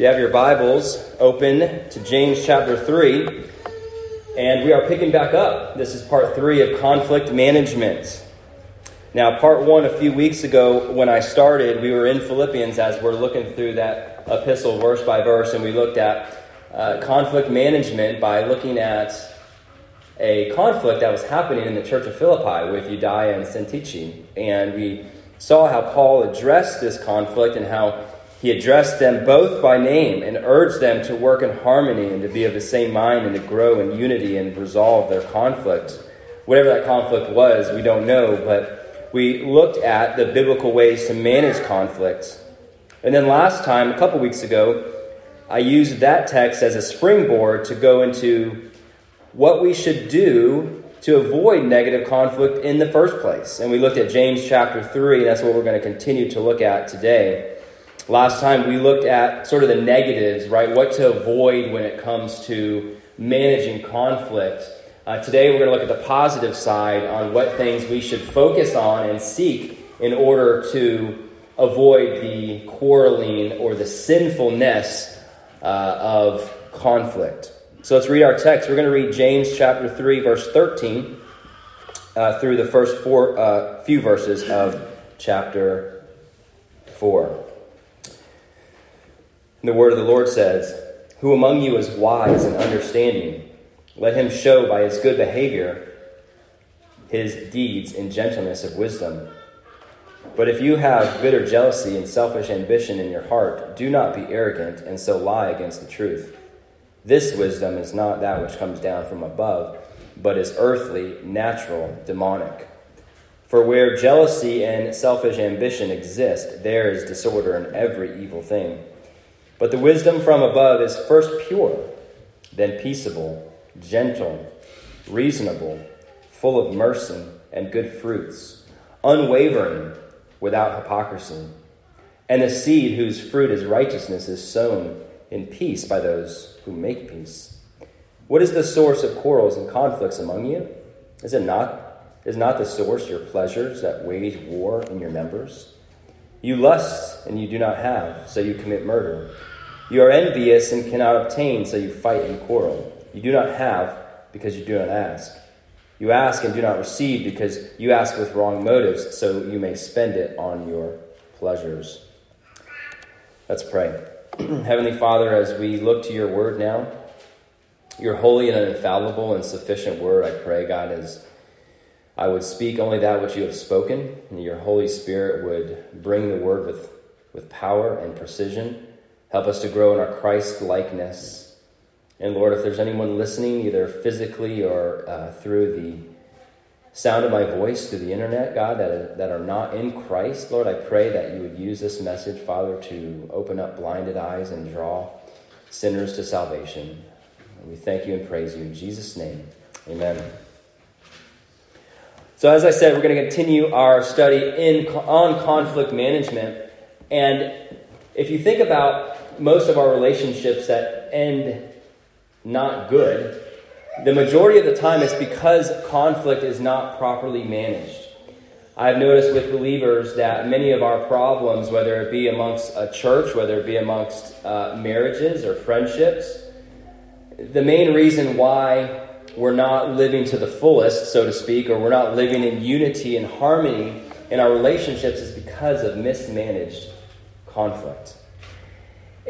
you have your Bibles open to James chapter 3, and we are picking back up. This is part 3 of conflict management. Now, part 1 a few weeks ago when I started, we were in Philippians as we're looking through that epistle verse by verse, and we looked at uh, conflict management by looking at a conflict that was happening in the church of Philippi with Euodia and Syntyche. And we saw how Paul addressed this conflict and how he addressed them both by name and urged them to work in harmony and to be of the same mind and to grow in unity and resolve their conflict. Whatever that conflict was, we don't know, but we looked at the biblical ways to manage conflict. And then last time, a couple weeks ago, I used that text as a springboard to go into what we should do to avoid negative conflict in the first place. And we looked at James chapter 3, and that's what we're going to continue to look at today. Last time we looked at sort of the negatives, right? What to avoid when it comes to managing conflict. Uh, today we're going to look at the positive side on what things we should focus on and seek in order to avoid the quarreling or the sinfulness uh, of conflict. So let's read our text. We're going to read James chapter 3, verse 13 uh, through the first four, uh, few verses of chapter 4. And the word of the Lord says, Who among you is wise and understanding? Let him show by his good behavior his deeds in gentleness of wisdom. But if you have bitter jealousy and selfish ambition in your heart, do not be arrogant and so lie against the truth. This wisdom is not that which comes down from above, but is earthly, natural, demonic. For where jealousy and selfish ambition exist, there is disorder in every evil thing. But the wisdom from above is first pure, then peaceable, gentle, reasonable, full of mercy and good fruits, unwavering, without hypocrisy. And the seed whose fruit is righteousness is sown in peace by those who make peace. What is the source of quarrels and conflicts among you? Is it not is not the source your pleasures that wage war in your members? You lust and you do not have, so you commit murder. You are envious and cannot obtain, so you fight and quarrel. You do not have because you do not ask. You ask and do not receive because you ask with wrong motives, so you may spend it on your pleasures. Let's pray. Heavenly Father, as we look to your word now, your holy and infallible and sufficient word, I pray, God, as I would speak only that which you have spoken, and your Holy Spirit would bring the word with, with power and precision. Help us to grow in our Christ likeness. And Lord, if there's anyone listening, either physically or uh, through the sound of my voice, through the internet, God, that that are not in Christ, Lord, I pray that you would use this message, Father, to open up blinded eyes and draw sinners to salvation. We thank you and praise you in Jesus' name. Amen. So, as I said, we're going to continue our study in, on conflict management. And if you think about most of our relationships that end not good, the majority of the time it's because conflict is not properly managed. I've noticed with believers that many of our problems, whether it be amongst a church, whether it be amongst uh, marriages or friendships, the main reason why we're not living to the fullest, so to speak, or we're not living in unity and harmony in our relationships is because of mismanaged conflict.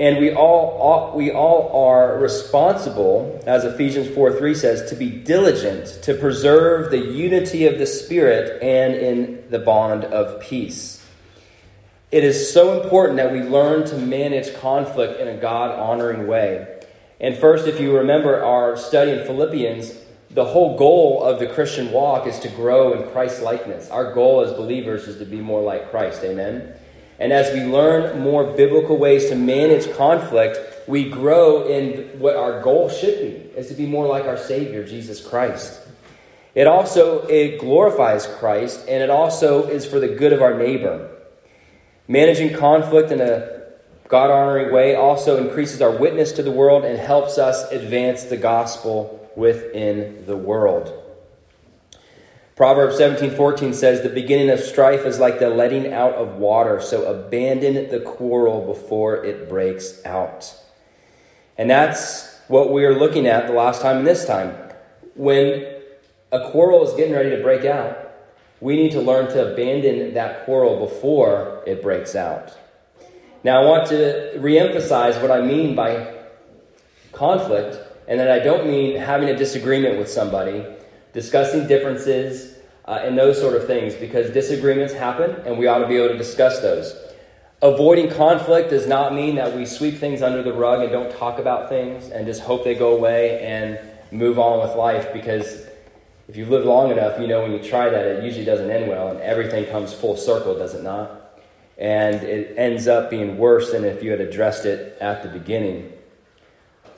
And we all, we all are responsible, as Ephesians 4 3 says, to be diligent to preserve the unity of the Spirit and in the bond of peace. It is so important that we learn to manage conflict in a God honoring way. And first, if you remember our study in Philippians, the whole goal of the Christian walk is to grow in Christ likeness. Our goal as believers is to be more like Christ. Amen. And as we learn more biblical ways to manage conflict, we grow in what our goal should be, is to be more like our Savior, Jesus Christ. It also it glorifies Christ, and it also is for the good of our neighbor. Managing conflict in a God honoring way also increases our witness to the world and helps us advance the gospel within the world. Proverbs 17 14 says, The beginning of strife is like the letting out of water, so abandon the quarrel before it breaks out. And that's what we are looking at the last time and this time. When a quarrel is getting ready to break out, we need to learn to abandon that quarrel before it breaks out. Now, I want to reemphasize what I mean by conflict, and that I don't mean having a disagreement with somebody, discussing differences, uh, and those sort of things, because disagreements happen, and we ought to be able to discuss those. Avoiding conflict does not mean that we sweep things under the rug and don't talk about things and just hope they go away and move on with life, because if you've lived long enough, you know when you try that, it usually doesn't end well, and everything comes full circle, does it not? And it ends up being worse than if you had addressed it at the beginning.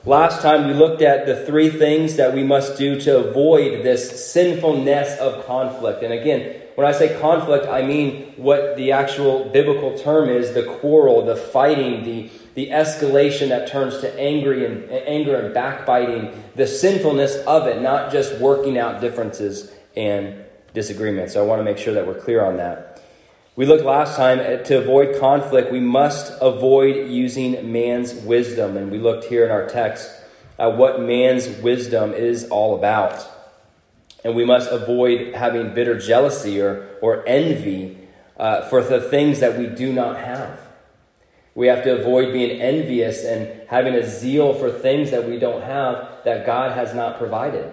Last time we looked at the three things that we must do to avoid this sinfulness of conflict. And again, when I say conflict, I mean what the actual biblical term is the quarrel, the fighting, the the escalation that turns to angry and anger and backbiting, the sinfulness of it, not just working out differences and disagreements. So I want to make sure that we're clear on that. We looked last time at, to avoid conflict, we must avoid using man's wisdom. And we looked here in our text at what man's wisdom is all about. And we must avoid having bitter jealousy or, or envy uh, for the things that we do not have. We have to avoid being envious and having a zeal for things that we don't have that God has not provided.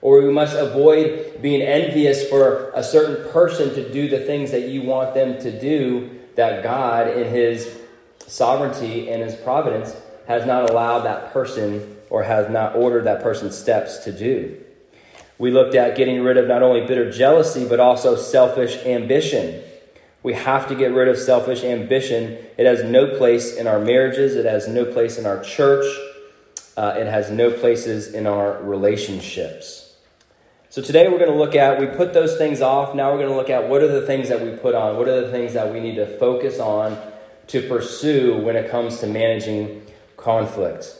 Or we must avoid being envious for a certain person to do the things that you want them to do that God, in His sovereignty and His providence, has not allowed that person or has not ordered that person's steps to do. We looked at getting rid of not only bitter jealousy, but also selfish ambition. We have to get rid of selfish ambition. It has no place in our marriages, it has no place in our church, uh, it has no places in our relationships. So today we're going to look at, we put those things off. Now we're going to look at what are the things that we put on? What are the things that we need to focus on to pursue when it comes to managing conflict?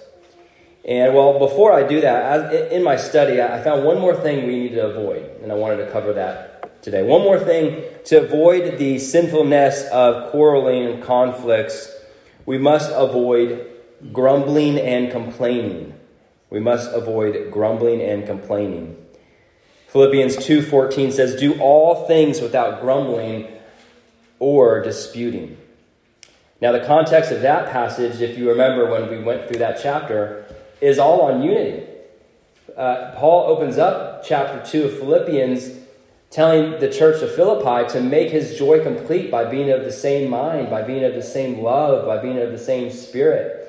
And well, before I do that, in my study, I found one more thing we need to avoid, and I wanted to cover that today. One more thing to avoid the sinfulness of quarreling and conflicts, we must avoid grumbling and complaining. We must avoid grumbling and complaining. Philippians 2:14 says, "Do all things without grumbling or disputing." Now, the context of that passage, if you remember when we went through that chapter, is all on unity. Uh, Paul opens up chapter 2 of Philippians telling the church of Philippi to make his joy complete by being of the same mind, by being of the same love, by being of the same spirit.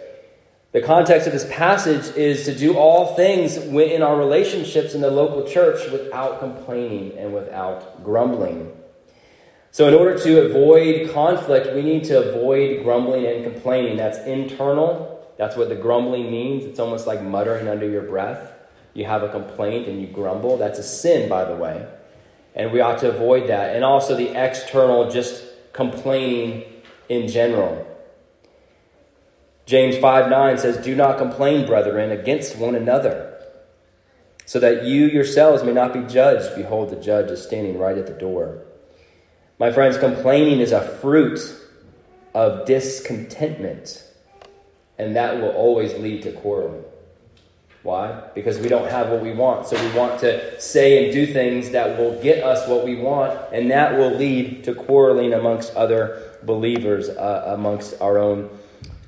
The context of this passage is to do all things in our relationships in the local church without complaining and without grumbling. So, in order to avoid conflict, we need to avoid grumbling and complaining. That's internal. That's what the grumbling means. It's almost like muttering under your breath. You have a complaint and you grumble. That's a sin, by the way and we ought to avoid that. And also the external, just complaining in general. James 5 9 says, Do not complain, brethren, against one another, so that you yourselves may not be judged. Behold, the judge is standing right at the door. My friends, complaining is a fruit of discontentment, and that will always lead to quarreling. Why? Because we don't have what we want. So we want to say and do things that will get us what we want, and that will lead to quarreling amongst other believers, uh, amongst our own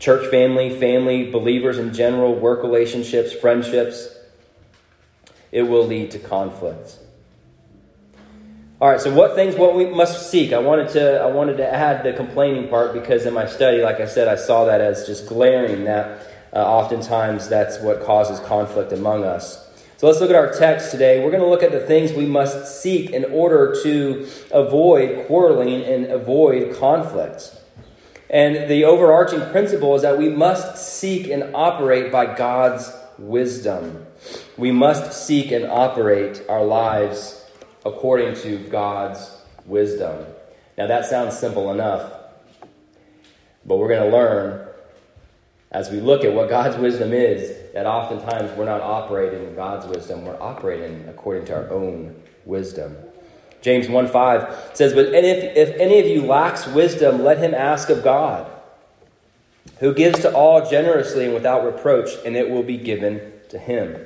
church family, family, believers in general, work relationships, friendships. It will lead to conflict. All right, so what things what we must seek? I wanted to I wanted to add the complaining part because in my study, like I said, I saw that as just glaring that uh, oftentimes, that's what causes conflict among us. So let's look at our text today. We're going to look at the things we must seek in order to avoid quarreling and avoid conflict. And the overarching principle is that we must seek and operate by God's wisdom. We must seek and operate our lives according to God's wisdom. Now, that sounds simple enough, but we're going to learn as we look at what God's wisdom is, that oftentimes we're not operating in God's wisdom, we're operating according to our own wisdom. James 1 5 says, But if, if any of you lacks wisdom, let him ask of God, who gives to all generously and without reproach, and it will be given to him.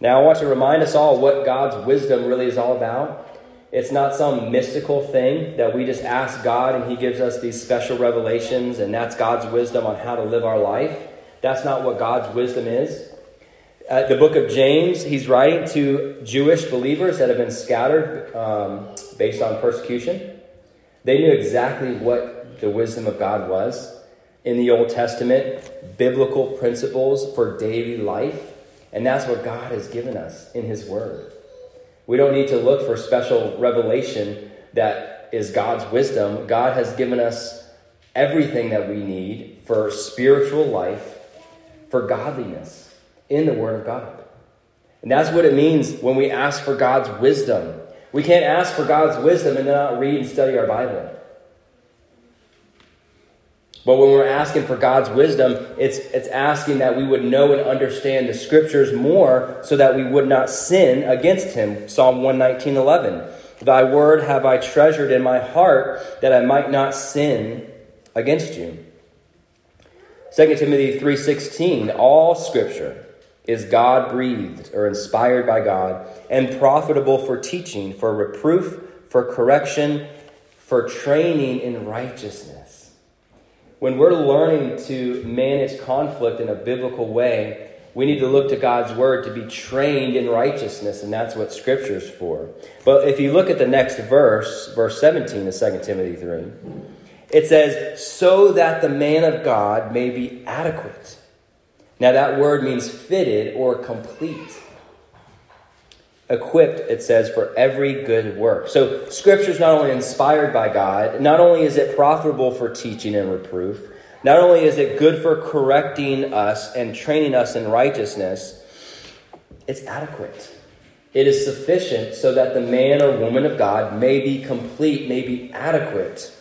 Now, I want to remind us all what God's wisdom really is all about. It's not some mystical thing that we just ask God and He gives us these special revelations, and that's God's wisdom on how to live our life. That's not what God's wisdom is. Uh, the book of James, he's writing to Jewish believers that have been scattered um, based on persecution. They knew exactly what the wisdom of God was in the Old Testament, biblical principles for daily life. And that's what God has given us in His Word. We don't need to look for special revelation that is God's wisdom. God has given us everything that we need for spiritual life, for godliness in the Word of God. And that's what it means when we ask for God's wisdom. We can't ask for God's wisdom and then not read and study our Bible. But when we're asking for God's wisdom, it's, it's asking that we would know and understand the scriptures more so that we would not sin against Him. Psalm 119 11. Thy word have I treasured in my heart that I might not sin against you. 2 Timothy 3:16 All scripture is God breathed or inspired by God and profitable for teaching, for reproof, for correction, for training in righteousness when we're learning to manage conflict in a biblical way, we need to look to God's word to be trained in righteousness, and that's what Scripture is for. But if you look at the next verse, verse 17 of 2 Timothy 3, it says, So that the man of God may be adequate. Now, that word means fitted or complete equipped, it says, for every good work. So, Scripture is not only inspired by God, not only is it profitable for teaching and reproof, not only is it good for correcting us and training us in righteousness, it's adequate. It is sufficient so that the man or woman of God may be complete, may be adequate,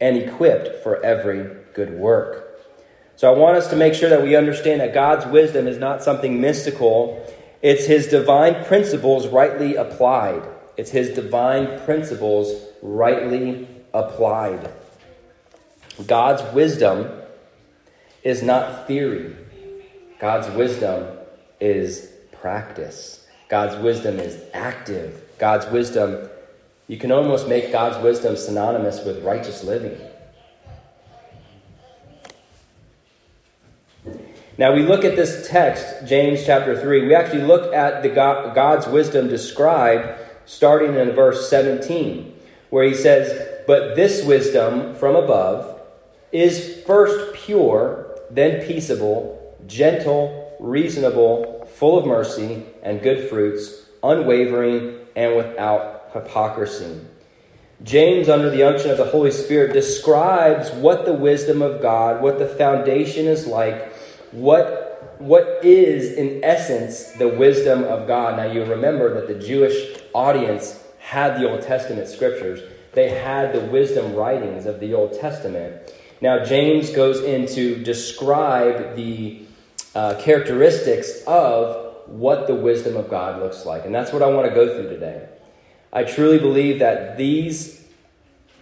and equipped for every good work. So I want us to make sure that we understand that God's wisdom is not something mystical it's his divine principles rightly applied. It's his divine principles rightly applied. God's wisdom is not theory. God's wisdom is practice. God's wisdom is active. God's wisdom, you can almost make God's wisdom synonymous with righteous living. Now we look at this text, James chapter 3. We actually look at the God, God's wisdom described starting in verse 17, where he says, But this wisdom from above is first pure, then peaceable, gentle, reasonable, full of mercy and good fruits, unwavering, and without hypocrisy. James, under the unction of the Holy Spirit, describes what the wisdom of God, what the foundation is like what, what is, in essence, the wisdom of God. Now, you remember that the Jewish audience had the Old Testament scriptures, they had the wisdom writings of the Old Testament. Now, James goes in to describe the uh, characteristics of what the wisdom of God looks like. And that's what I want to go through today. I truly believe that these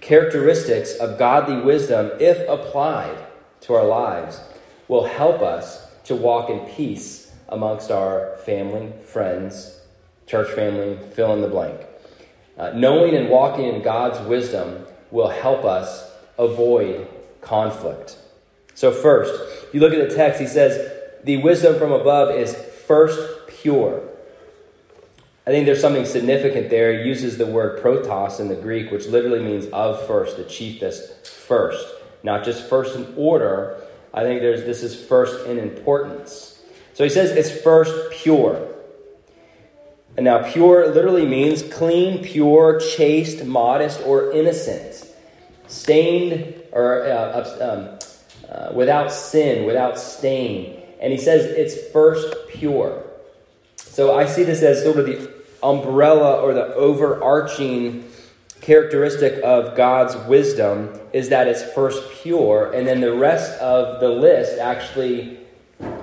characteristics of godly wisdom, if applied to our lives, will help us to walk in peace amongst our family, friends, church family, fill in the blank. Uh, knowing and walking in God's wisdom will help us avoid conflict. So, first, if you look at the text, he says, the wisdom from above is first pure. I think there's something significant there. He uses the word protos in the Greek, which literally means of first, the chiefest first. Not just first in order, I think there's, this is first in importance. So he says it's first pure. And now, pure literally means clean, pure, chaste, modest, or innocent, stained, or uh, um, uh, without sin, without stain. And he says it's first pure. So I see this as sort of the umbrella or the overarching characteristic of God's wisdom is that it's first pure, and then the rest of the list actually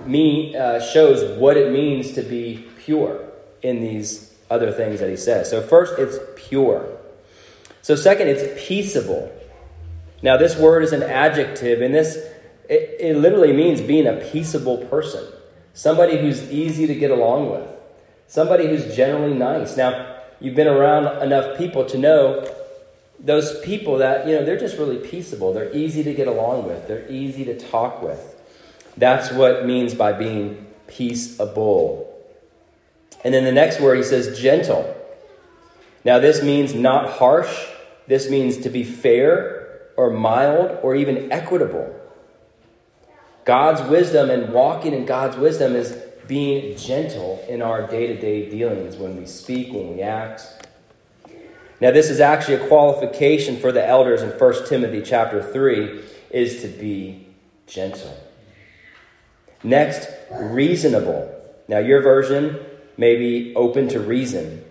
me uh, shows what it means to be pure in these other things that he says. So, first, it's pure. So, second, it's peaceable. Now, this word is an adjective, and this it, it literally means being a peaceable person, somebody who's easy to get along with, somebody who's generally nice. Now, you've been around enough people to know those people that, you know, they're just really peaceable. They're easy to get along with, they're easy to talk with. That's what means by being peaceable. And then the next word he says gentle. Now, this means not harsh, this means to be fair or mild or even equitable. God's wisdom and walking in God's wisdom is being gentle in our day to day dealings when we speak, when we act. Now, this is actually a qualification for the elders in 1 Timothy chapter 3 is to be gentle. Next, reasonable. Now, your version may be open to reason.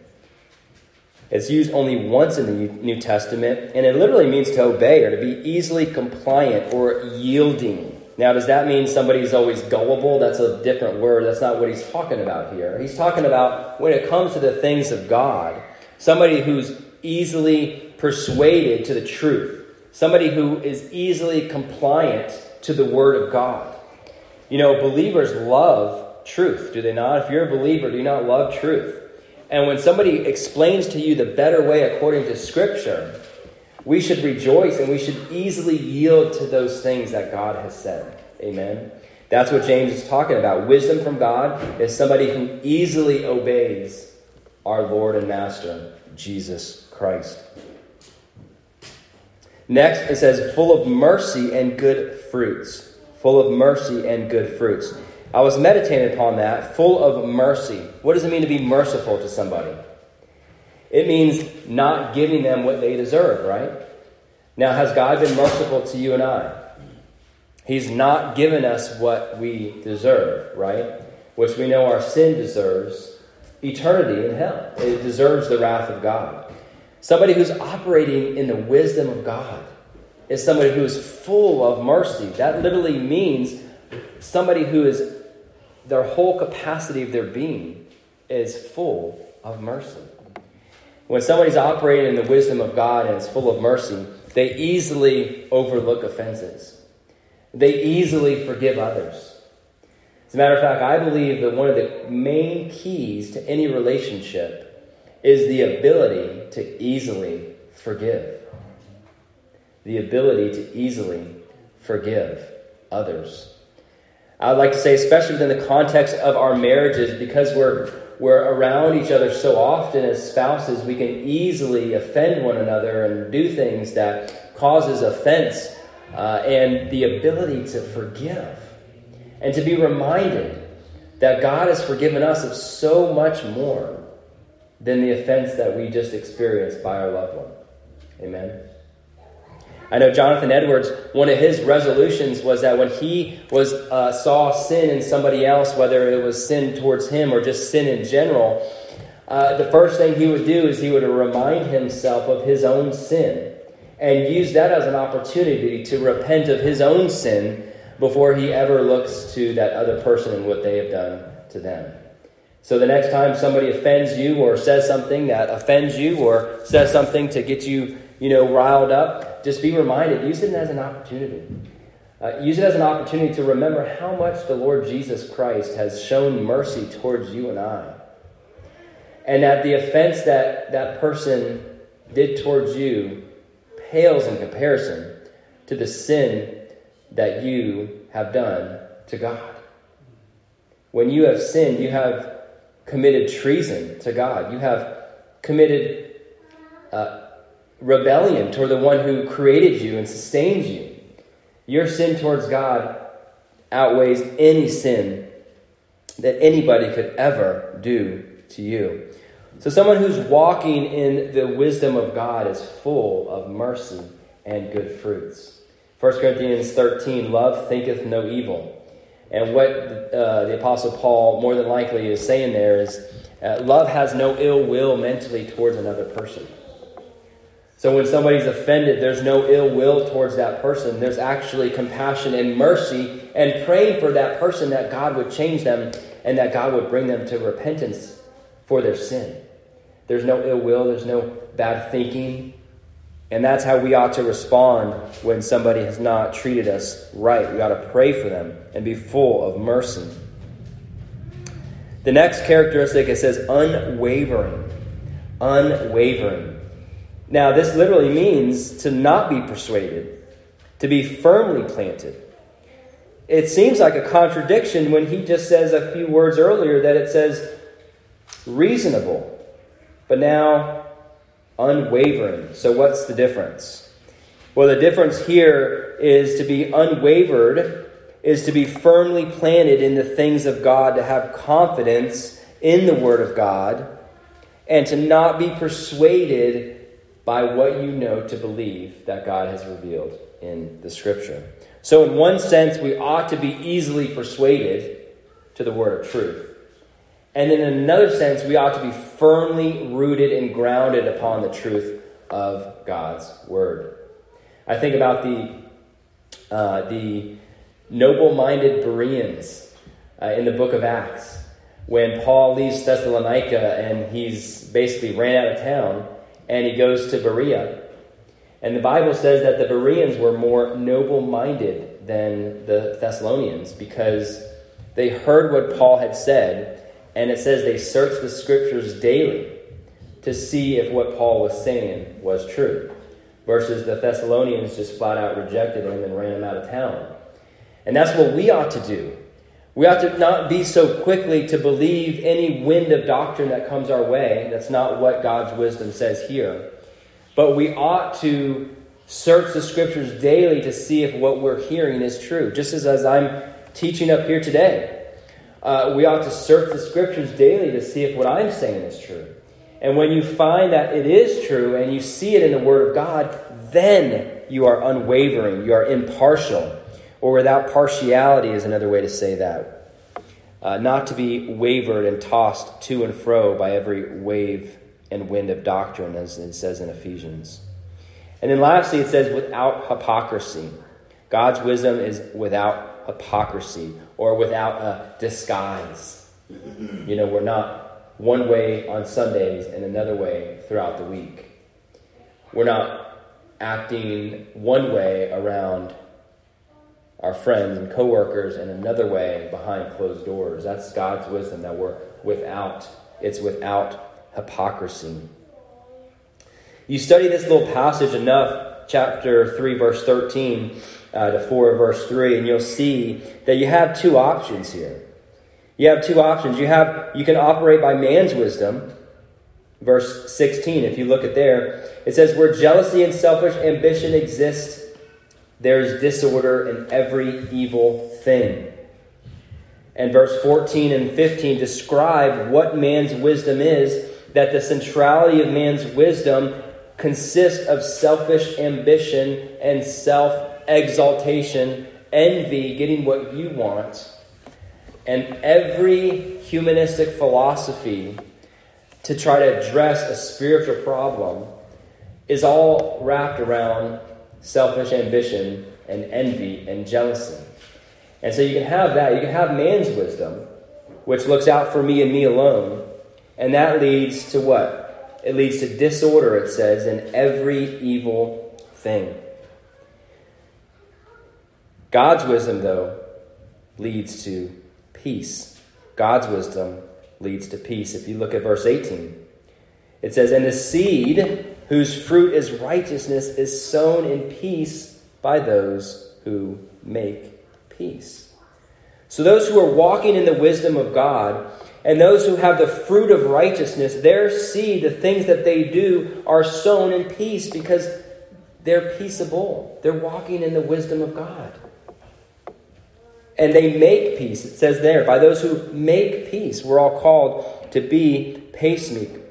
It's used only once in the New Testament, and it literally means to obey or to be easily compliant or yielding. Now, does that mean somebody's always gullible? That's a different word. That's not what he's talking about here. He's talking about when it comes to the things of God, somebody who's easily persuaded to the truth, somebody who is easily compliant to the Word of God. You know, believers love truth, do they not? If you're a believer, do you not love truth? And when somebody explains to you the better way according to Scripture, we should rejoice and we should easily yield to those things that God has said. Amen. That's what James is talking about. Wisdom from God is somebody who easily obeys our Lord and Master, Jesus Christ. Next, it says, full of mercy and good fruits. Full of mercy and good fruits. I was meditating upon that. Full of mercy. What does it mean to be merciful to somebody? It means not giving them what they deserve, right? Now, has God been merciful to you and I? He's not given us what we deserve, right? Which we know our sin deserves eternity in hell. It deserves the wrath of God. Somebody who's operating in the wisdom of God is somebody who is full of mercy. That literally means somebody who is, their whole capacity of their being is full of mercy. When somebody's operating in the wisdom of God and is full of mercy, they easily overlook offenses. They easily forgive others. As a matter of fact, I believe that one of the main keys to any relationship is the ability to easily forgive. The ability to easily forgive others. I would like to say, especially within the context of our marriages, because we're, we're around each other so often as spouses, we can easily offend one another and do things that causes offense uh, and the ability to forgive and to be reminded that God has forgiven us of so much more than the offense that we just experienced by our loved one. Amen. I know Jonathan Edwards, one of his resolutions was that when he was uh, saw sin in somebody else, whether it was sin towards him or just sin in general, uh, the first thing he would do is he would remind himself of his own sin and use that as an opportunity to repent of his own sin before he ever looks to that other person and what they have done to them. So the next time somebody offends you or says something that offends you or says something to get you, you know, riled up, just be reminded, use it as an opportunity. Uh, use it as an opportunity to remember how much the Lord Jesus Christ has shown mercy towards you and I. And that the offense that that person did towards you pales in comparison to the sin that you have done to God. When you have sinned, you have committed treason to God. You have committed uh, rebellion toward the one who created you and sustains you. Your sin towards God outweighs any sin that anybody could ever do to you. So, someone who's walking in the wisdom of God is full of mercy and good fruits. 1 Corinthians 13 Love thinketh no evil. And what uh, the Apostle Paul more than likely is saying there is uh, love has no ill will mentally towards another person. So when somebody's offended, there's no ill will towards that person. There's actually compassion and mercy and praying for that person that God would change them and that God would bring them to repentance for their sin. There's no ill will, there's no bad thinking. And that's how we ought to respond when somebody has not treated us right. We ought to pray for them and be full of mercy. The next characteristic, it says unwavering. Unwavering. Now, this literally means to not be persuaded, to be firmly planted. It seems like a contradiction when he just says a few words earlier that it says reasonable, but now unwavering. So, what's the difference? Well, the difference here is to be unwavered, is to be firmly planted in the things of God, to have confidence in the Word of God, and to not be persuaded by what you know to believe that God has revealed in the Scripture. So, in one sense, we ought to be easily persuaded to the word of truth. And in another sense, we ought to be firmly rooted and grounded upon the truth of God's word. I think about the, uh, the noble minded Bereans uh, in the book of Acts. When Paul leaves Thessalonica and he's basically ran out of town and he goes to Berea and the Bible says that the Bereans were more noble minded than the Thessalonians because they heard what Paul had said, and it says they searched the scriptures daily to see if what Paul was saying was true. Versus the Thessalonians just flat out rejected him and ran him out of town. And that's what we ought to do. We ought to not be so quickly to believe any wind of doctrine that comes our way. That's not what God's wisdom says here. But we ought to search the scriptures daily to see if what we're hearing is true. Just as, as I'm teaching up here today, uh, we ought to search the scriptures daily to see if what I'm saying is true. And when you find that it is true and you see it in the Word of God, then you are unwavering, you are impartial, or without partiality is another way to say that. Uh, not to be wavered and tossed to and fro by every wave and wind of doctrine, as it says in Ephesians. And then lastly, it says, without hypocrisy. God's wisdom is without hypocrisy or without a disguise. You know, we're not one way on Sundays and another way throughout the week. We're not acting one way around our friends and coworkers in another way behind closed doors. That's God's wisdom that we're without. It's without hypocrisy. You study this little passage enough, chapter 3, verse 13 uh, to 4, verse 3, and you'll see that you have two options here. You have two options. You have you can operate by man's wisdom. Verse 16, if you look at there, it says, Where jealousy and selfish ambition exist, there is disorder in every evil thing. And verse 14 and 15 describe what man's wisdom is that the centrality of man's wisdom consists of selfish ambition and self exaltation, envy, getting what you want, and every humanistic philosophy to try to address a spiritual problem is all wrapped around selfish ambition and envy and jealousy. And so you can have that. You can have man's wisdom, which looks out for me and me alone, and that leads to what? It leads to disorder, it says, in every evil thing. God's wisdom, though, leads to peace. God's wisdom leads to peace. If you look at verse 18, it says, And the seed whose fruit is righteousness is sown in peace by those who make peace. So those who are walking in the wisdom of God and those who have the fruit of righteousness, their seed, the things that they do, are sown in peace because they're peaceable. They're walking in the wisdom of God. And they make peace. It says there, by those who make peace. We're all called to be peacemakers.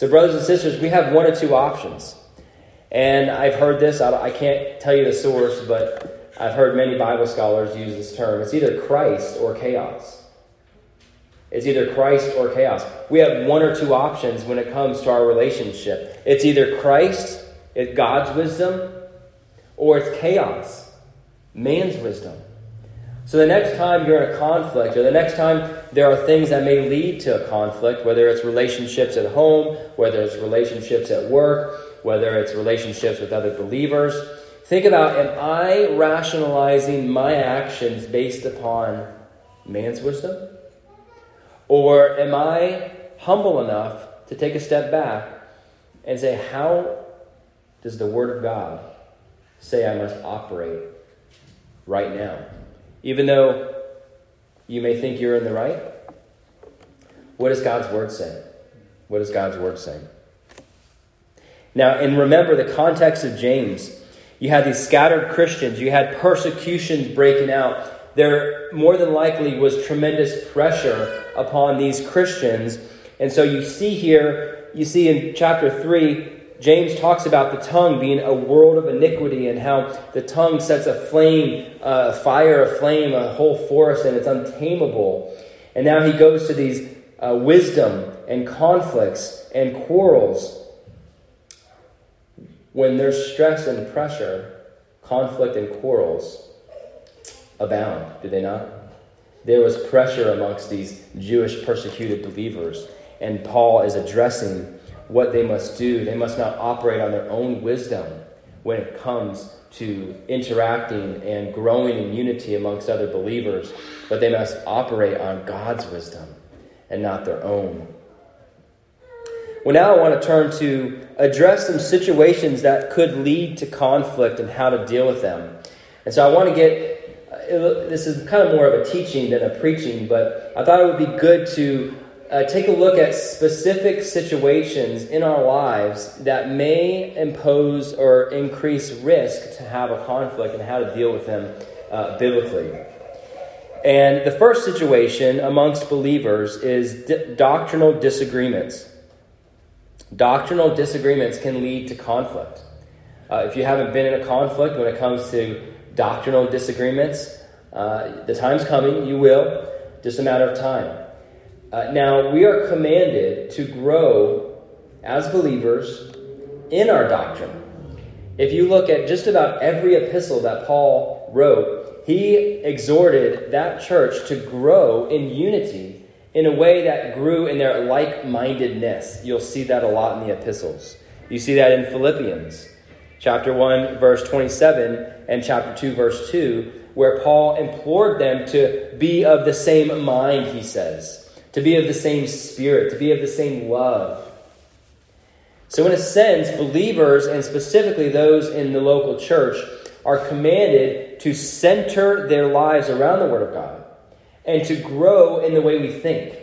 So, brothers and sisters, we have one or two options. And I've heard this, I can't tell you the source, but I've heard many Bible scholars use this term. It's either Christ or chaos. It's either Christ or chaos. We have one or two options when it comes to our relationship. It's either Christ, it's God's wisdom, or it's chaos, man's wisdom. So the next time you're in a conflict, or the next time there are things that may lead to a conflict, whether it's relationships at home, whether it's relationships at work, whether it's relationships with other believers, think about am I rationalizing my actions based upon man's wisdom? Or am I humble enough to take a step back and say, how does the Word of God say I must operate right now? Even though you may think you're in the right, what does God's Word say? What does God's Word say? Now, and remember the context of James. You had these scattered Christians, you had persecutions breaking out. There more than likely was tremendous pressure upon these Christians. And so you see here, you see in chapter 3, James talks about the tongue being a world of iniquity and how the tongue sets a flame, a fire, a flame, a whole forest, and it's untamable. And now he goes to these uh, wisdom and conflicts and quarrels. When there's stress and pressure, conflict and quarrels abound, do they not? There was pressure amongst these Jewish persecuted believers, and Paul is addressing what they must do. They must not operate on their own wisdom when it comes to interacting and growing in unity amongst other believers, but they must operate on God's wisdom and not their own. Well, now I want to turn to address some situations that could lead to conflict and how to deal with them. And so I want to get uh, this is kind of more of a teaching than a preaching, but I thought it would be good to uh, take a look at specific situations in our lives that may impose or increase risk to have a conflict and how to deal with them uh, biblically. And the first situation amongst believers is di- doctrinal disagreements. Doctrinal disagreements can lead to conflict. Uh, if you haven't been in a conflict when it comes to doctrinal disagreements, uh, the time's coming, you will, just a matter of time. Uh, now, we are commanded to grow as believers in our doctrine. If you look at just about every epistle that Paul wrote, he exhorted that church to grow in unity in a way that grew in their like mindedness. You'll see that a lot in the epistles. You see that in Philippians chapter 1, verse 27, and chapter 2, verse 2, where Paul implored them to be of the same mind, he says to be of the same spirit, to be of the same love. So, in a sense, believers, and specifically those in the local church, are commanded to center their lives around the Word of God and to grow in the way we think.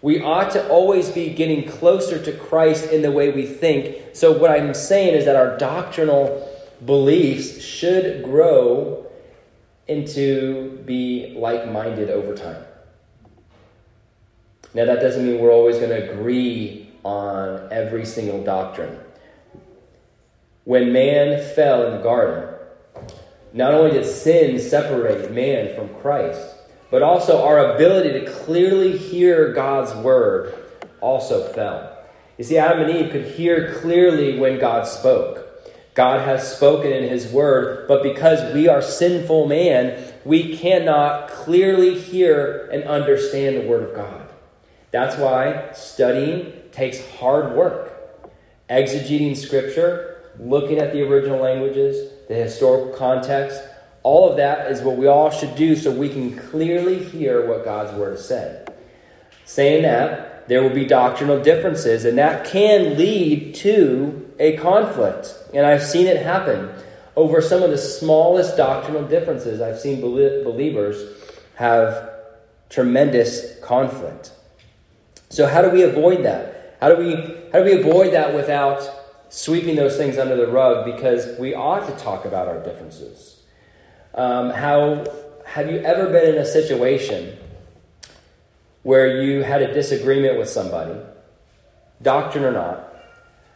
We ought to always be getting closer to Christ in the way we think. So, what I'm saying is that our doctrinal beliefs should grow into be like minded over time. Now, that doesn't mean we're always going to agree on every single doctrine. When man fell in the garden, not only did sin separate man from Christ, but also our ability to clearly hear God's word also fell. You see, Adam and Eve could hear clearly when God spoke. God has spoken in his word, but because we are sinful man, we cannot clearly hear and understand the word of God. That's why studying takes hard work. Exegeting scripture, looking at the original languages, the historical context, all of that is what we all should do so we can clearly hear what God's word has said. Saying that, there will be doctrinal differences, and that can lead to a conflict. And I've seen it happen over some of the smallest doctrinal differences. I've seen believers have tremendous conflict. So how do we avoid that? How do we how do we avoid that without sweeping those things under the rug? Because we ought to talk about our differences. Um, how have you ever been in a situation where you had a disagreement with somebody, doctrine or not,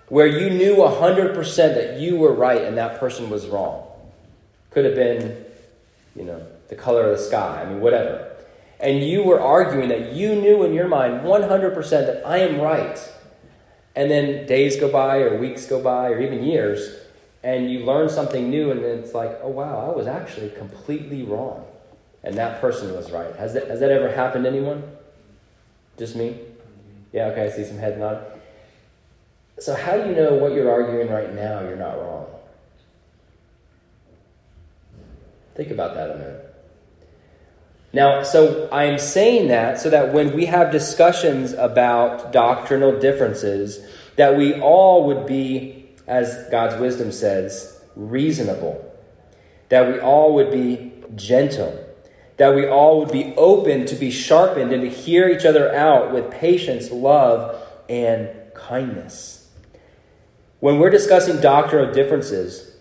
where you knew 100% that you were right and that person was wrong? Could have been, you know, the color of the sky, I mean, whatever and you were arguing that you knew in your mind 100% that I am right, and then days go by, or weeks go by, or even years, and you learn something new, and it's like, oh wow, I was actually completely wrong. and that person was right. Has that, has that ever happened to anyone? Just me? Yeah, okay, I see some head nod. So, how do you know what you're arguing right now you're not wrong? Think about that a minute. Now, so I'm saying that so that when we have discussions about doctrinal differences, that we all would be, as God's wisdom says, reasonable. That we all would be gentle. That we all would be open to be sharpened and to hear each other out with patience, love, and kindness. When we're discussing doctrinal differences,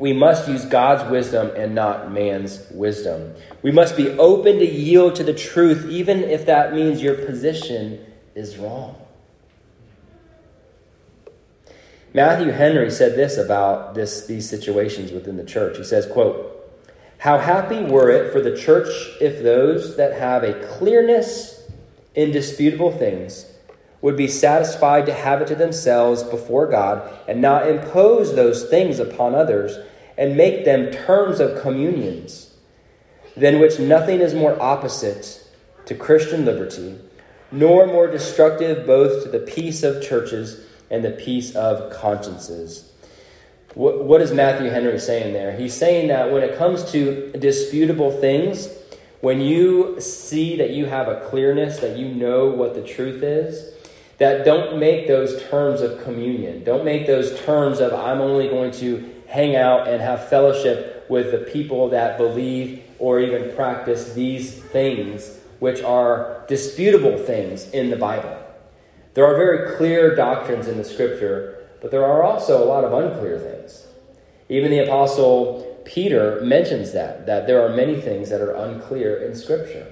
we must use God's wisdom and not man's wisdom. We must be open to yield to the truth, even if that means your position is wrong. Matthew Henry said this about this, these situations within the church. He says, quote, How happy were it for the church if those that have a clearness in disputable things would be satisfied to have it to themselves before God and not impose those things upon others and make them terms of communions, than which nothing is more opposite to Christian liberty, nor more destructive both to the peace of churches and the peace of consciences. What, what is Matthew Henry saying there? He's saying that when it comes to disputable things, when you see that you have a clearness, that you know what the truth is, that don't make those terms of communion. Don't make those terms of, I'm only going to hang out and have fellowship with the people that believe or even practice these things, which are disputable things in the Bible. There are very clear doctrines in the scripture, but there are also a lot of unclear things. Even the apostle Peter mentions that, that there are many things that are unclear in scripture.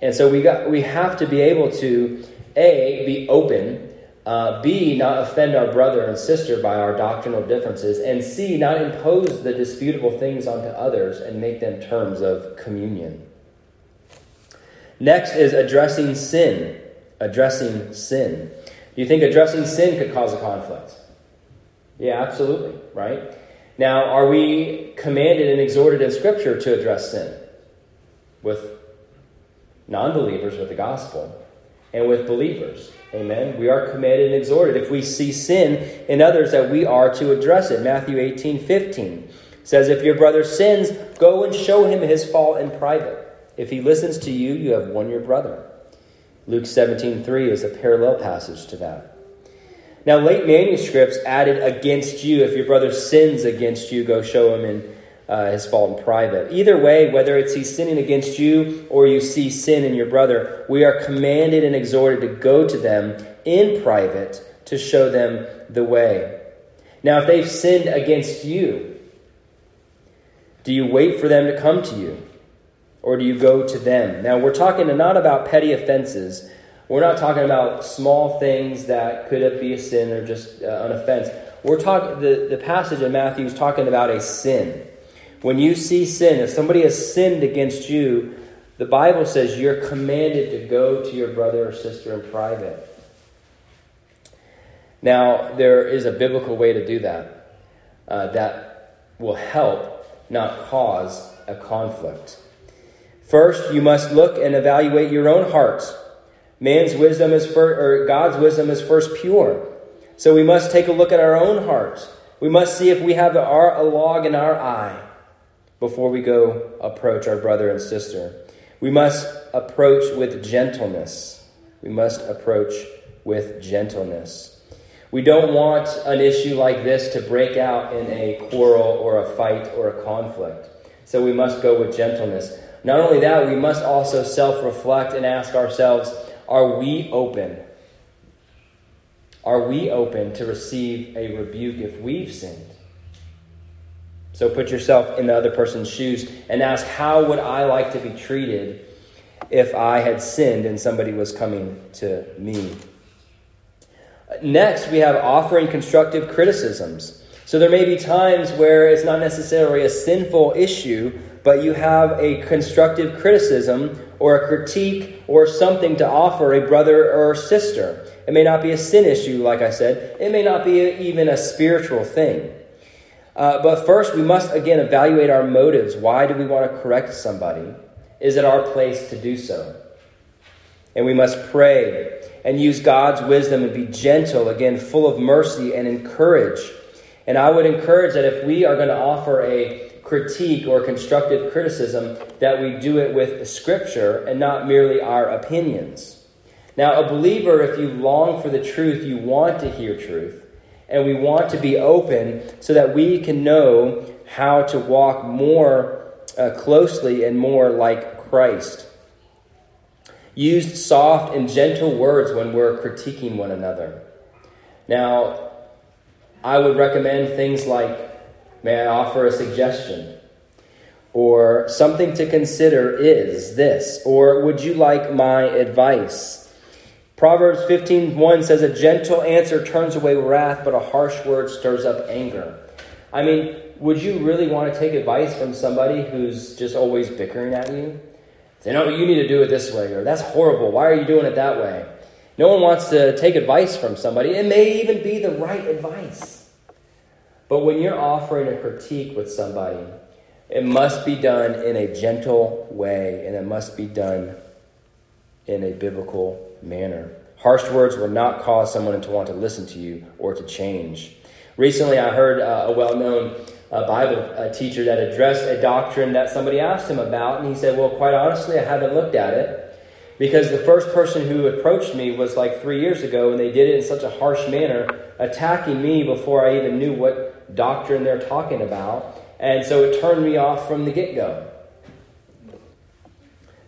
And so we got we have to be able to A, be open, uh, B, not offend our brother and sister by our doctrinal differences, and C, not impose the disputable things onto others and make them terms of communion. Next is addressing sin addressing sin. Do you think addressing sin could cause a conflict? Yeah, absolutely, right? Now, are we commanded and exhorted in Scripture to address sin? With non believers with the gospel and with believers. Amen. We are commanded and exhorted if we see sin in others that we are to address it. Matthew 18 15 says, If your brother sins, go and show him his fault in private. If he listens to you, you have won your brother. Luke 17:3 is a parallel passage to that. Now, late manuscripts added against you. If your brother sins against you, go show him in uh, his fault in private. Either way, whether it's he's sinning against you or you see sin in your brother, we are commanded and exhorted to go to them in private to show them the way. Now, if they've sinned against you, do you wait for them to come to you? or do you go to them? Now, we're talking not about petty offenses. We're not talking about small things that could be a sin or just uh, an offense. We're talking the, the passage in Matthew is talking about a sin. When you see sin, if somebody has sinned against you, the Bible says you're commanded to go to your brother or sister in private. Now, there is a biblical way to do that uh, that will help, not cause, a conflict. First, you must look and evaluate your own hearts. Man's wisdom is first, or God's wisdom is first pure. So we must take a look at our own hearts. We must see if we have our, a log in our eye before we go approach our brother and sister. We must approach with gentleness. We must approach with gentleness. We don't want an issue like this to break out in a quarrel or a fight or a conflict. So we must go with gentleness. Not only that, we must also self reflect and ask ourselves are we open? Are we open to receive a rebuke if we've sinned? So put yourself in the other person's shoes and ask, how would I like to be treated if I had sinned and somebody was coming to me? Next, we have offering constructive criticisms. So there may be times where it's not necessarily a sinful issue, but you have a constructive criticism or a critique or something to offer a brother or sister. It may not be a sin issue, like I said, it may not be even a spiritual thing. Uh, but first, we must again evaluate our motives. Why do we want to correct somebody? Is it our place to do so? And we must pray and use God's wisdom and be gentle, again, full of mercy and encourage. And I would encourage that if we are going to offer a critique or constructive criticism, that we do it with Scripture and not merely our opinions. Now, a believer, if you long for the truth, you want to hear truth, and we want to be open so that we can know how to walk more uh, closely and more like Christ. Use soft and gentle words when we're critiquing one another. Now, I would recommend things like May I offer a suggestion? Or something to consider is this, or would you like my advice? Proverbs 15:1 says a gentle answer turns away wrath, but a harsh word stirs up anger. I mean, would you really want to take advice from somebody who's just always bickering at you? Say, no, you need to do it this way, or that's horrible. Why are you doing it that way? No one wants to take advice from somebody. It may even be the right advice. But when you're offering a critique with somebody, it must be done in a gentle way and it must be done in a biblical manner. Harsh words will not cause someone to want to listen to you or to change. Recently, I heard uh, a well known uh, Bible uh, teacher that addressed a doctrine that somebody asked him about, and he said, Well, quite honestly, I haven't looked at it because the first person who approached me was like three years ago, and they did it in such a harsh manner, attacking me before I even knew what doctrine they're talking about. And so it turned me off from the get go.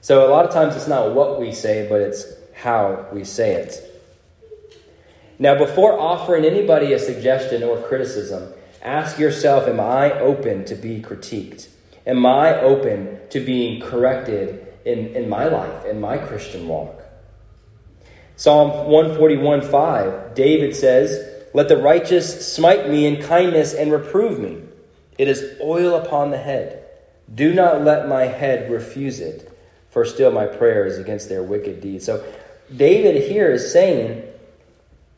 So a lot of times it's not what we say, but it's how we say it. Now, before offering anybody a suggestion or criticism, ask yourself Am I open to be critiqued? Am I open to being corrected in, in my life, in my Christian walk? Psalm 141 5, David says, let the righteous smite me in kindness and reprove me. It is oil upon the head. Do not let my head refuse it, for still my prayer is against their wicked deeds. So David here is saying,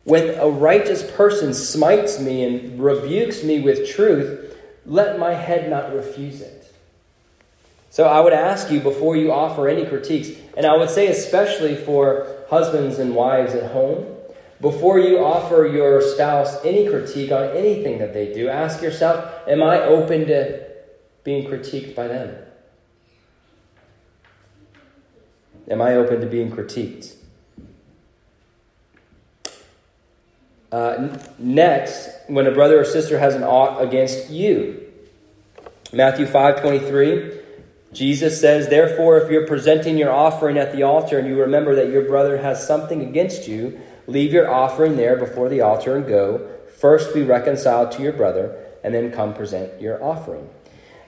when a righteous person smites me and rebukes me with truth, let my head not refuse it. So I would ask you before you offer any critiques, and I would say especially for husbands and wives at home, before you offer your spouse any critique on anything that they do, ask yourself Am I open to being critiqued by them? Am I open to being critiqued? Uh, next, when a brother or sister has an ought against you. Matthew 5 23, Jesus says, Therefore, if you're presenting your offering at the altar and you remember that your brother has something against you, Leave your offering there before the altar and go. First be reconciled to your brother, and then come present your offering.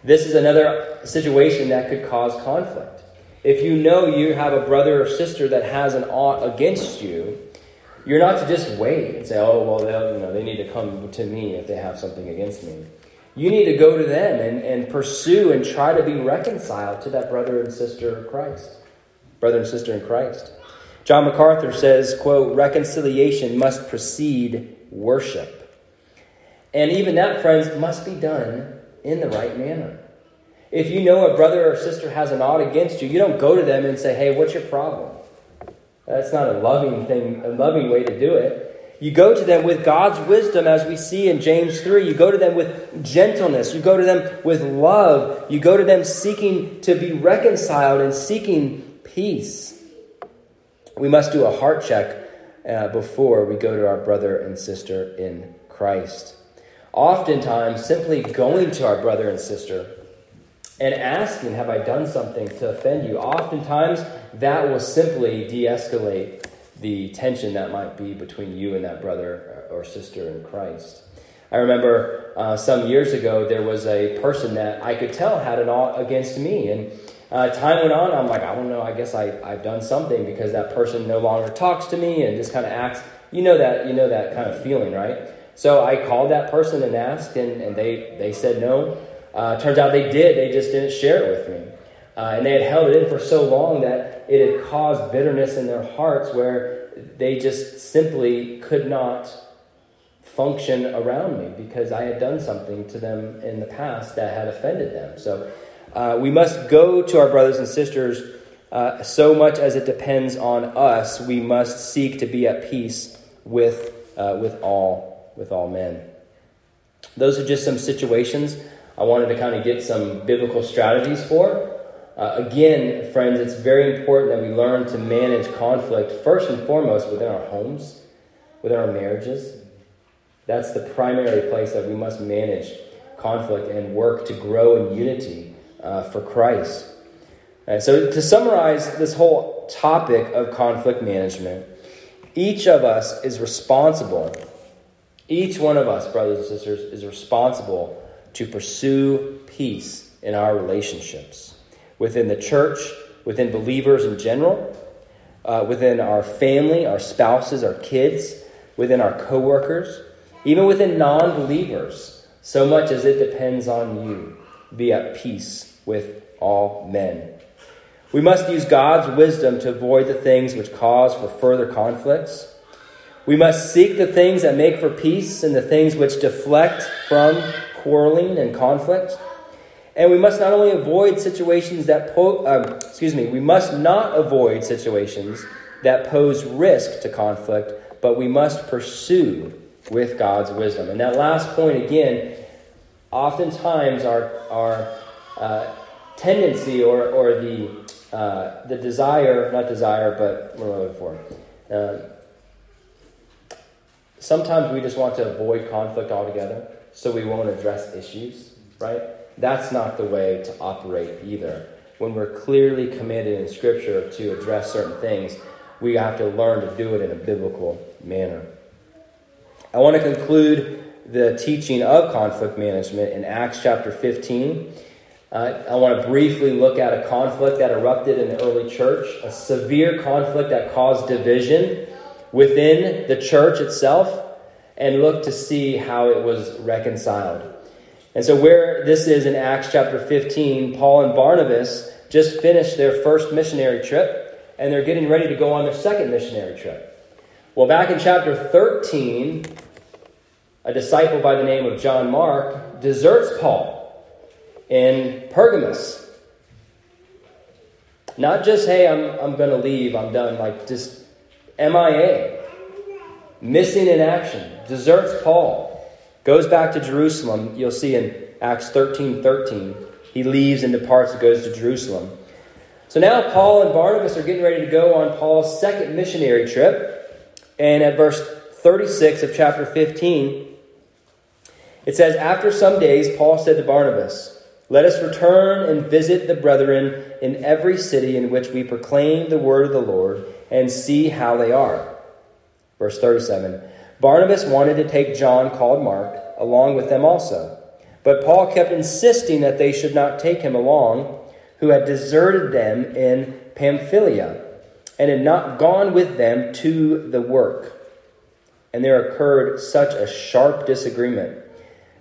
This is another situation that could cause conflict. If you know you have a brother or sister that has an ought against you, you're not to just wait and say, oh, well, you know, they need to come to me if they have something against me. You need to go to them and, and pursue and try to be reconciled to that brother and sister Christ. Brother and sister in Christ. John MacArthur says, quote, reconciliation must precede worship. And even that, friends, must be done in the right manner. If you know a brother or sister has an odd against you, you don't go to them and say, hey, what's your problem? That's not a loving thing, a loving way to do it. You go to them with God's wisdom, as we see in James 3. You go to them with gentleness. You go to them with love. You go to them seeking to be reconciled and seeking peace we must do a heart check uh, before we go to our brother and sister in Christ. Oftentimes, simply going to our brother and sister and asking, Have I done something to offend you? Oftentimes, that will simply de escalate the tension that might be between you and that brother or sister in Christ. I remember uh, some years ago, there was a person that I could tell had an ought against me. And uh, time went on. I'm like, I don't know. I guess I, I've done something because that person no longer talks to me and just kind of acts. You know that you know that kind of feeling, right? So I called that person and asked, and, and they they said no. Uh, turns out they did. They just didn't share it with me, uh, and they had held it in for so long that it had caused bitterness in their hearts, where they just simply could not function around me because I had done something to them in the past that had offended them. So uh, we must go to our brothers and sisters uh, so much as it depends on us. We must seek to be at peace with uh, with all with all men. Those are just some situations I wanted to kind of get some biblical strategies for. Uh, again, friends, it's very important that we learn to manage conflict first and foremost within our homes, within our marriages. That's the primary place that we must manage conflict and work to grow in unity uh, for Christ. And so, to summarize this whole topic of conflict management, each of us is responsible, each one of us, brothers and sisters, is responsible to pursue peace in our relationships within the church, within believers in general, uh, within our family, our spouses, our kids, within our coworkers, even within non believers, so much as it depends on you. Be at peace with all men. We must use God's wisdom to avoid the things which cause for further conflicts. We must seek the things that make for peace and the things which deflect from quarreling and conflict. And we must not only avoid situations that po- uh, excuse me, we must not avoid situations that pose risk to conflict, but we must pursue with God's wisdom. And that last point again, oftentimes our our uh, tendency or or the uh, the desire, not desire, but what am I looking for? Uh, sometimes we just want to avoid conflict altogether, so we won't address issues, right? That's not the way to operate either. When we're clearly committed in Scripture to address certain things, we have to learn to do it in a biblical manner. I want to conclude the teaching of conflict management in Acts chapter 15. Uh, I want to briefly look at a conflict that erupted in the early church, a severe conflict that caused division within the church itself, and look to see how it was reconciled. And so, where this is in Acts chapter 15, Paul and Barnabas just finished their first missionary trip, and they're getting ready to go on their second missionary trip. Well, back in chapter 13, a disciple by the name of John Mark deserts Paul in Pergamos. Not just, hey, I'm, I'm going to leave, I'm done, like just MIA, missing in action, deserts Paul. Goes back to Jerusalem. You'll see in Acts 13 13. He leaves and departs and goes to Jerusalem. So now Paul and Barnabas are getting ready to go on Paul's second missionary trip. And at verse 36 of chapter 15, it says, After some days, Paul said to Barnabas, Let us return and visit the brethren in every city in which we proclaim the word of the Lord and see how they are. Verse 37 Barnabas wanted to take John, called Mark, along with them also. But Paul kept insisting that they should not take him along, who had deserted them in Pamphylia and had not gone with them to the work. And there occurred such a sharp disagreement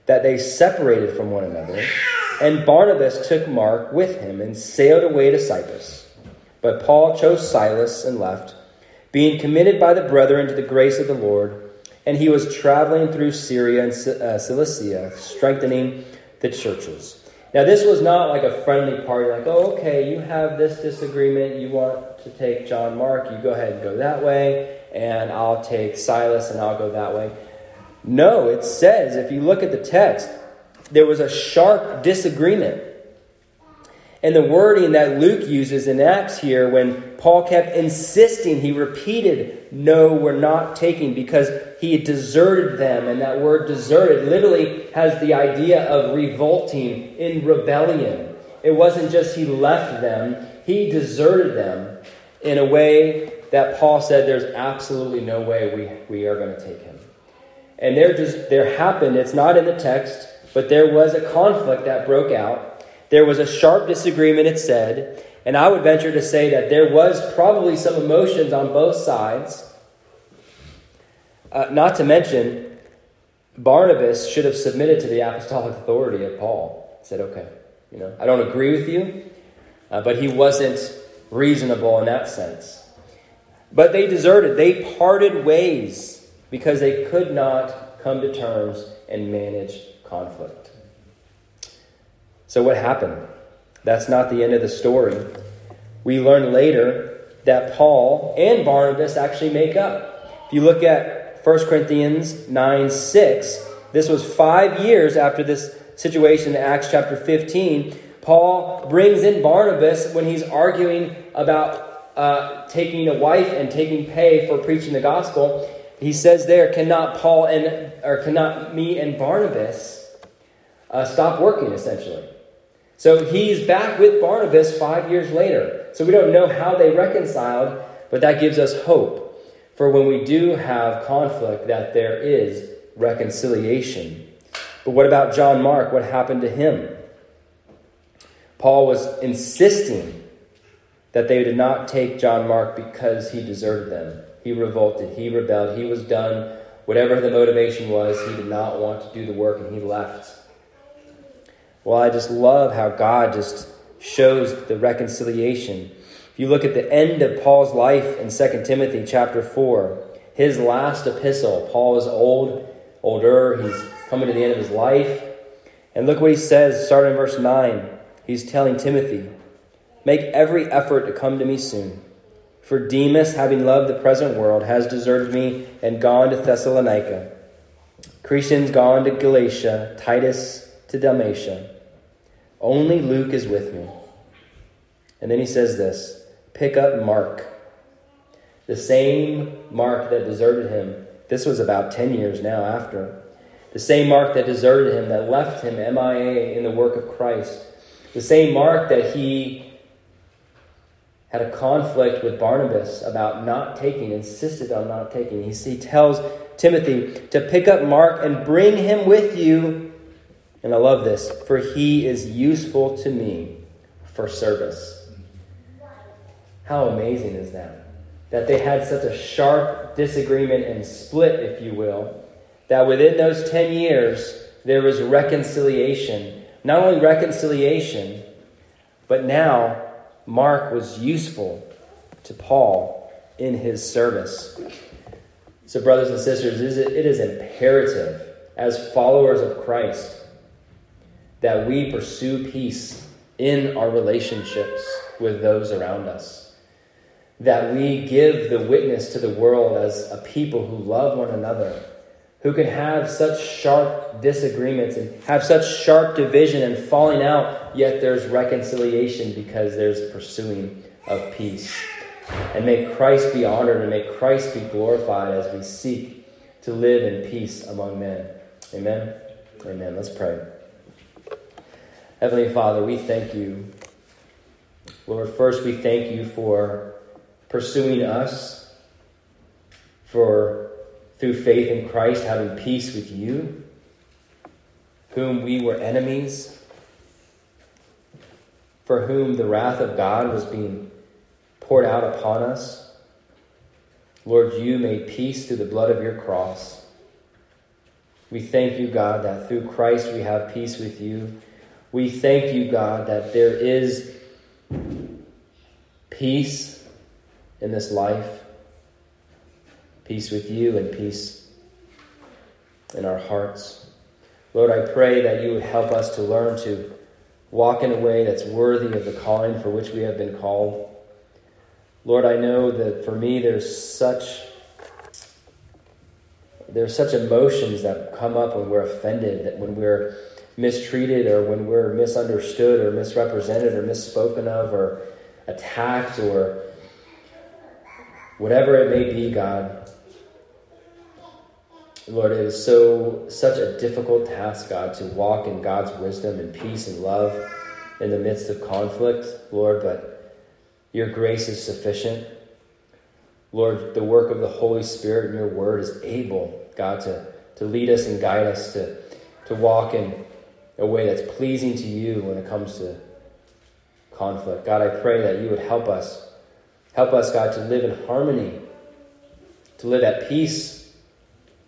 that they separated from one another. And Barnabas took Mark with him and sailed away to Cyprus. But Paul chose Silas and left, being committed by the brethren to the grace of the Lord and he was traveling through Syria and uh, Cilicia, strengthening the churches. Now, this was not like a friendly party, like, oh, okay, you have this disagreement, you want to take John Mark, you go ahead and go that way, and I'll take Silas and I'll go that way. No, it says, if you look at the text, there was a sharp disagreement. And the wording that Luke uses in Acts here, when Paul kept insisting, he repeated, No, we're not taking, because he deserted them. And that word deserted literally has the idea of revolting in rebellion. It wasn't just he left them, he deserted them in a way that Paul said there's absolutely no way we, we are going to take him. And there just there happened, it's not in the text, but there was a conflict that broke out there was a sharp disagreement, it said, and I would venture to say that there was probably some emotions on both sides. Uh, not to mention, Barnabas should have submitted to the apostolic authority of Paul. Said, okay, you know, I don't agree with you, uh, but he wasn't reasonable in that sense. But they deserted, they parted ways because they could not come to terms and manage conflict. So, what happened? That's not the end of the story. We learn later that Paul and Barnabas actually make up. If you look at 1 Corinthians 9 6, this was five years after this situation in Acts chapter 15. Paul brings in Barnabas when he's arguing about uh, taking a wife and taking pay for preaching the gospel. He says there, cannot Paul and or cannot me and Barnabas uh, stop working essentially. So he's back with Barnabas five years later. So we don't know how they reconciled, but that gives us hope for when we do have conflict that there is reconciliation. But what about John Mark? What happened to him? Paul was insisting that they did not take John Mark because he deserted them. He revolted, he rebelled, he was done. Whatever the motivation was, he did not want to do the work and he left. Well, I just love how God just shows the reconciliation. If you look at the end of Paul's life in 2 Timothy chapter 4, his last epistle, Paul is old, older, he's coming to the end of his life. And look what he says, starting in verse 9. He's telling Timothy, Make every effort to come to me soon. For Demas, having loved the present world, has deserted me and gone to Thessalonica. Crescens gone to Galatia, Titus to Dalmatia. Only Luke is with me. And then he says this pick up Mark. The same Mark that deserted him. This was about 10 years now after. The same Mark that deserted him, that left him MIA in the work of Christ. The same Mark that he had a conflict with Barnabas about not taking, insisted on not taking. He, he tells Timothy to pick up Mark and bring him with you. And I love this, for he is useful to me for service. How amazing is that? That they had such a sharp disagreement and split, if you will, that within those 10 years, there was reconciliation. Not only reconciliation, but now Mark was useful to Paul in his service. So, brothers and sisters, it is imperative as followers of Christ that we pursue peace in our relationships with those around us. That we give the witness to the world as a people who love one another, who can have such sharp disagreements and have such sharp division and falling out, yet there's reconciliation because there's pursuing of peace. And may Christ be honored and may Christ be glorified as we seek to live in peace among men. Amen. Amen. Let's pray. Heavenly Father, we thank you. Lord, first we thank you for pursuing us, for through faith in Christ having peace with you, whom we were enemies, for whom the wrath of God was being poured out upon us. Lord, you made peace through the blood of your cross. We thank you, God, that through Christ we have peace with you we thank you, God, that there is peace in this life, peace with you, and peace in our hearts. Lord, I pray that you would help us to learn to walk in a way that's worthy of the calling for which we have been called. Lord, I know that for me there's such there's such emotions that come up when we're offended, that when we're mistreated or when we're misunderstood or misrepresented or misspoken of or attacked or whatever it may be, God. Lord, it is so such a difficult task, God, to walk in God's wisdom and peace and love in the midst of conflict, Lord, but your grace is sufficient. Lord, the work of the Holy Spirit and your word is able, God, to, to lead us and guide us to, to walk in a way that's pleasing to you when it comes to conflict. God, I pray that you would help us. Help us, God, to live in harmony, to live at peace.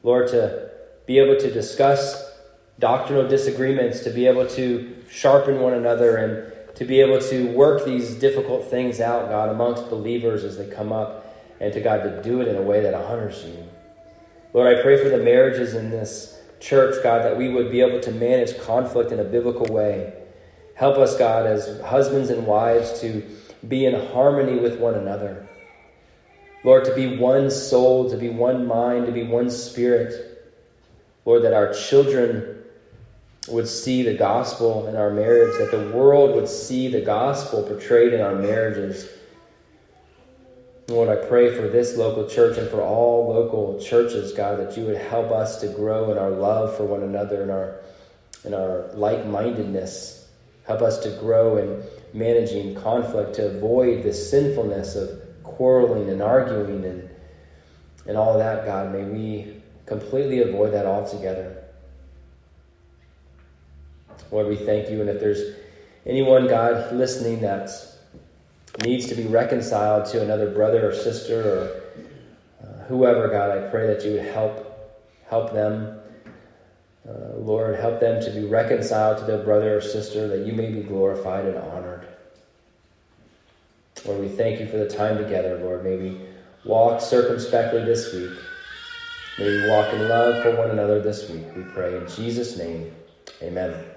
Lord, to be able to discuss doctrinal disagreements, to be able to sharpen one another, and to be able to work these difficult things out, God, amongst believers as they come up, and to God, to do it in a way that honors you. Lord, I pray for the marriages in this church, God, that we would be able to manage conflict in a biblical way. Help us, God, as husbands and wives, to be in harmony with one another. Lord, to be one soul, to be one mind, to be one spirit. Lord, that our children would see the gospel in our marriage, that the world would see the gospel portrayed in our marriages. Lord, I pray for this local church and for all local churches, God, that you would help us to grow in our love for one another and our, in our like mindedness. Help us to grow in managing conflict, to avoid the sinfulness of quarreling and arguing and, and all of that, God. May we completely avoid that altogether. Lord, we thank you. And if there's anyone, God, listening that needs to be reconciled to another brother or sister or uh, whoever, God, I pray that you would help help them. Uh, Lord, help them to be reconciled to their brother or sister, that you may be glorified and honored. Lord, we thank you for the time together, Lord. May we walk circumspectly this week. May we walk in love for one another this week, we pray. In Jesus' name, amen.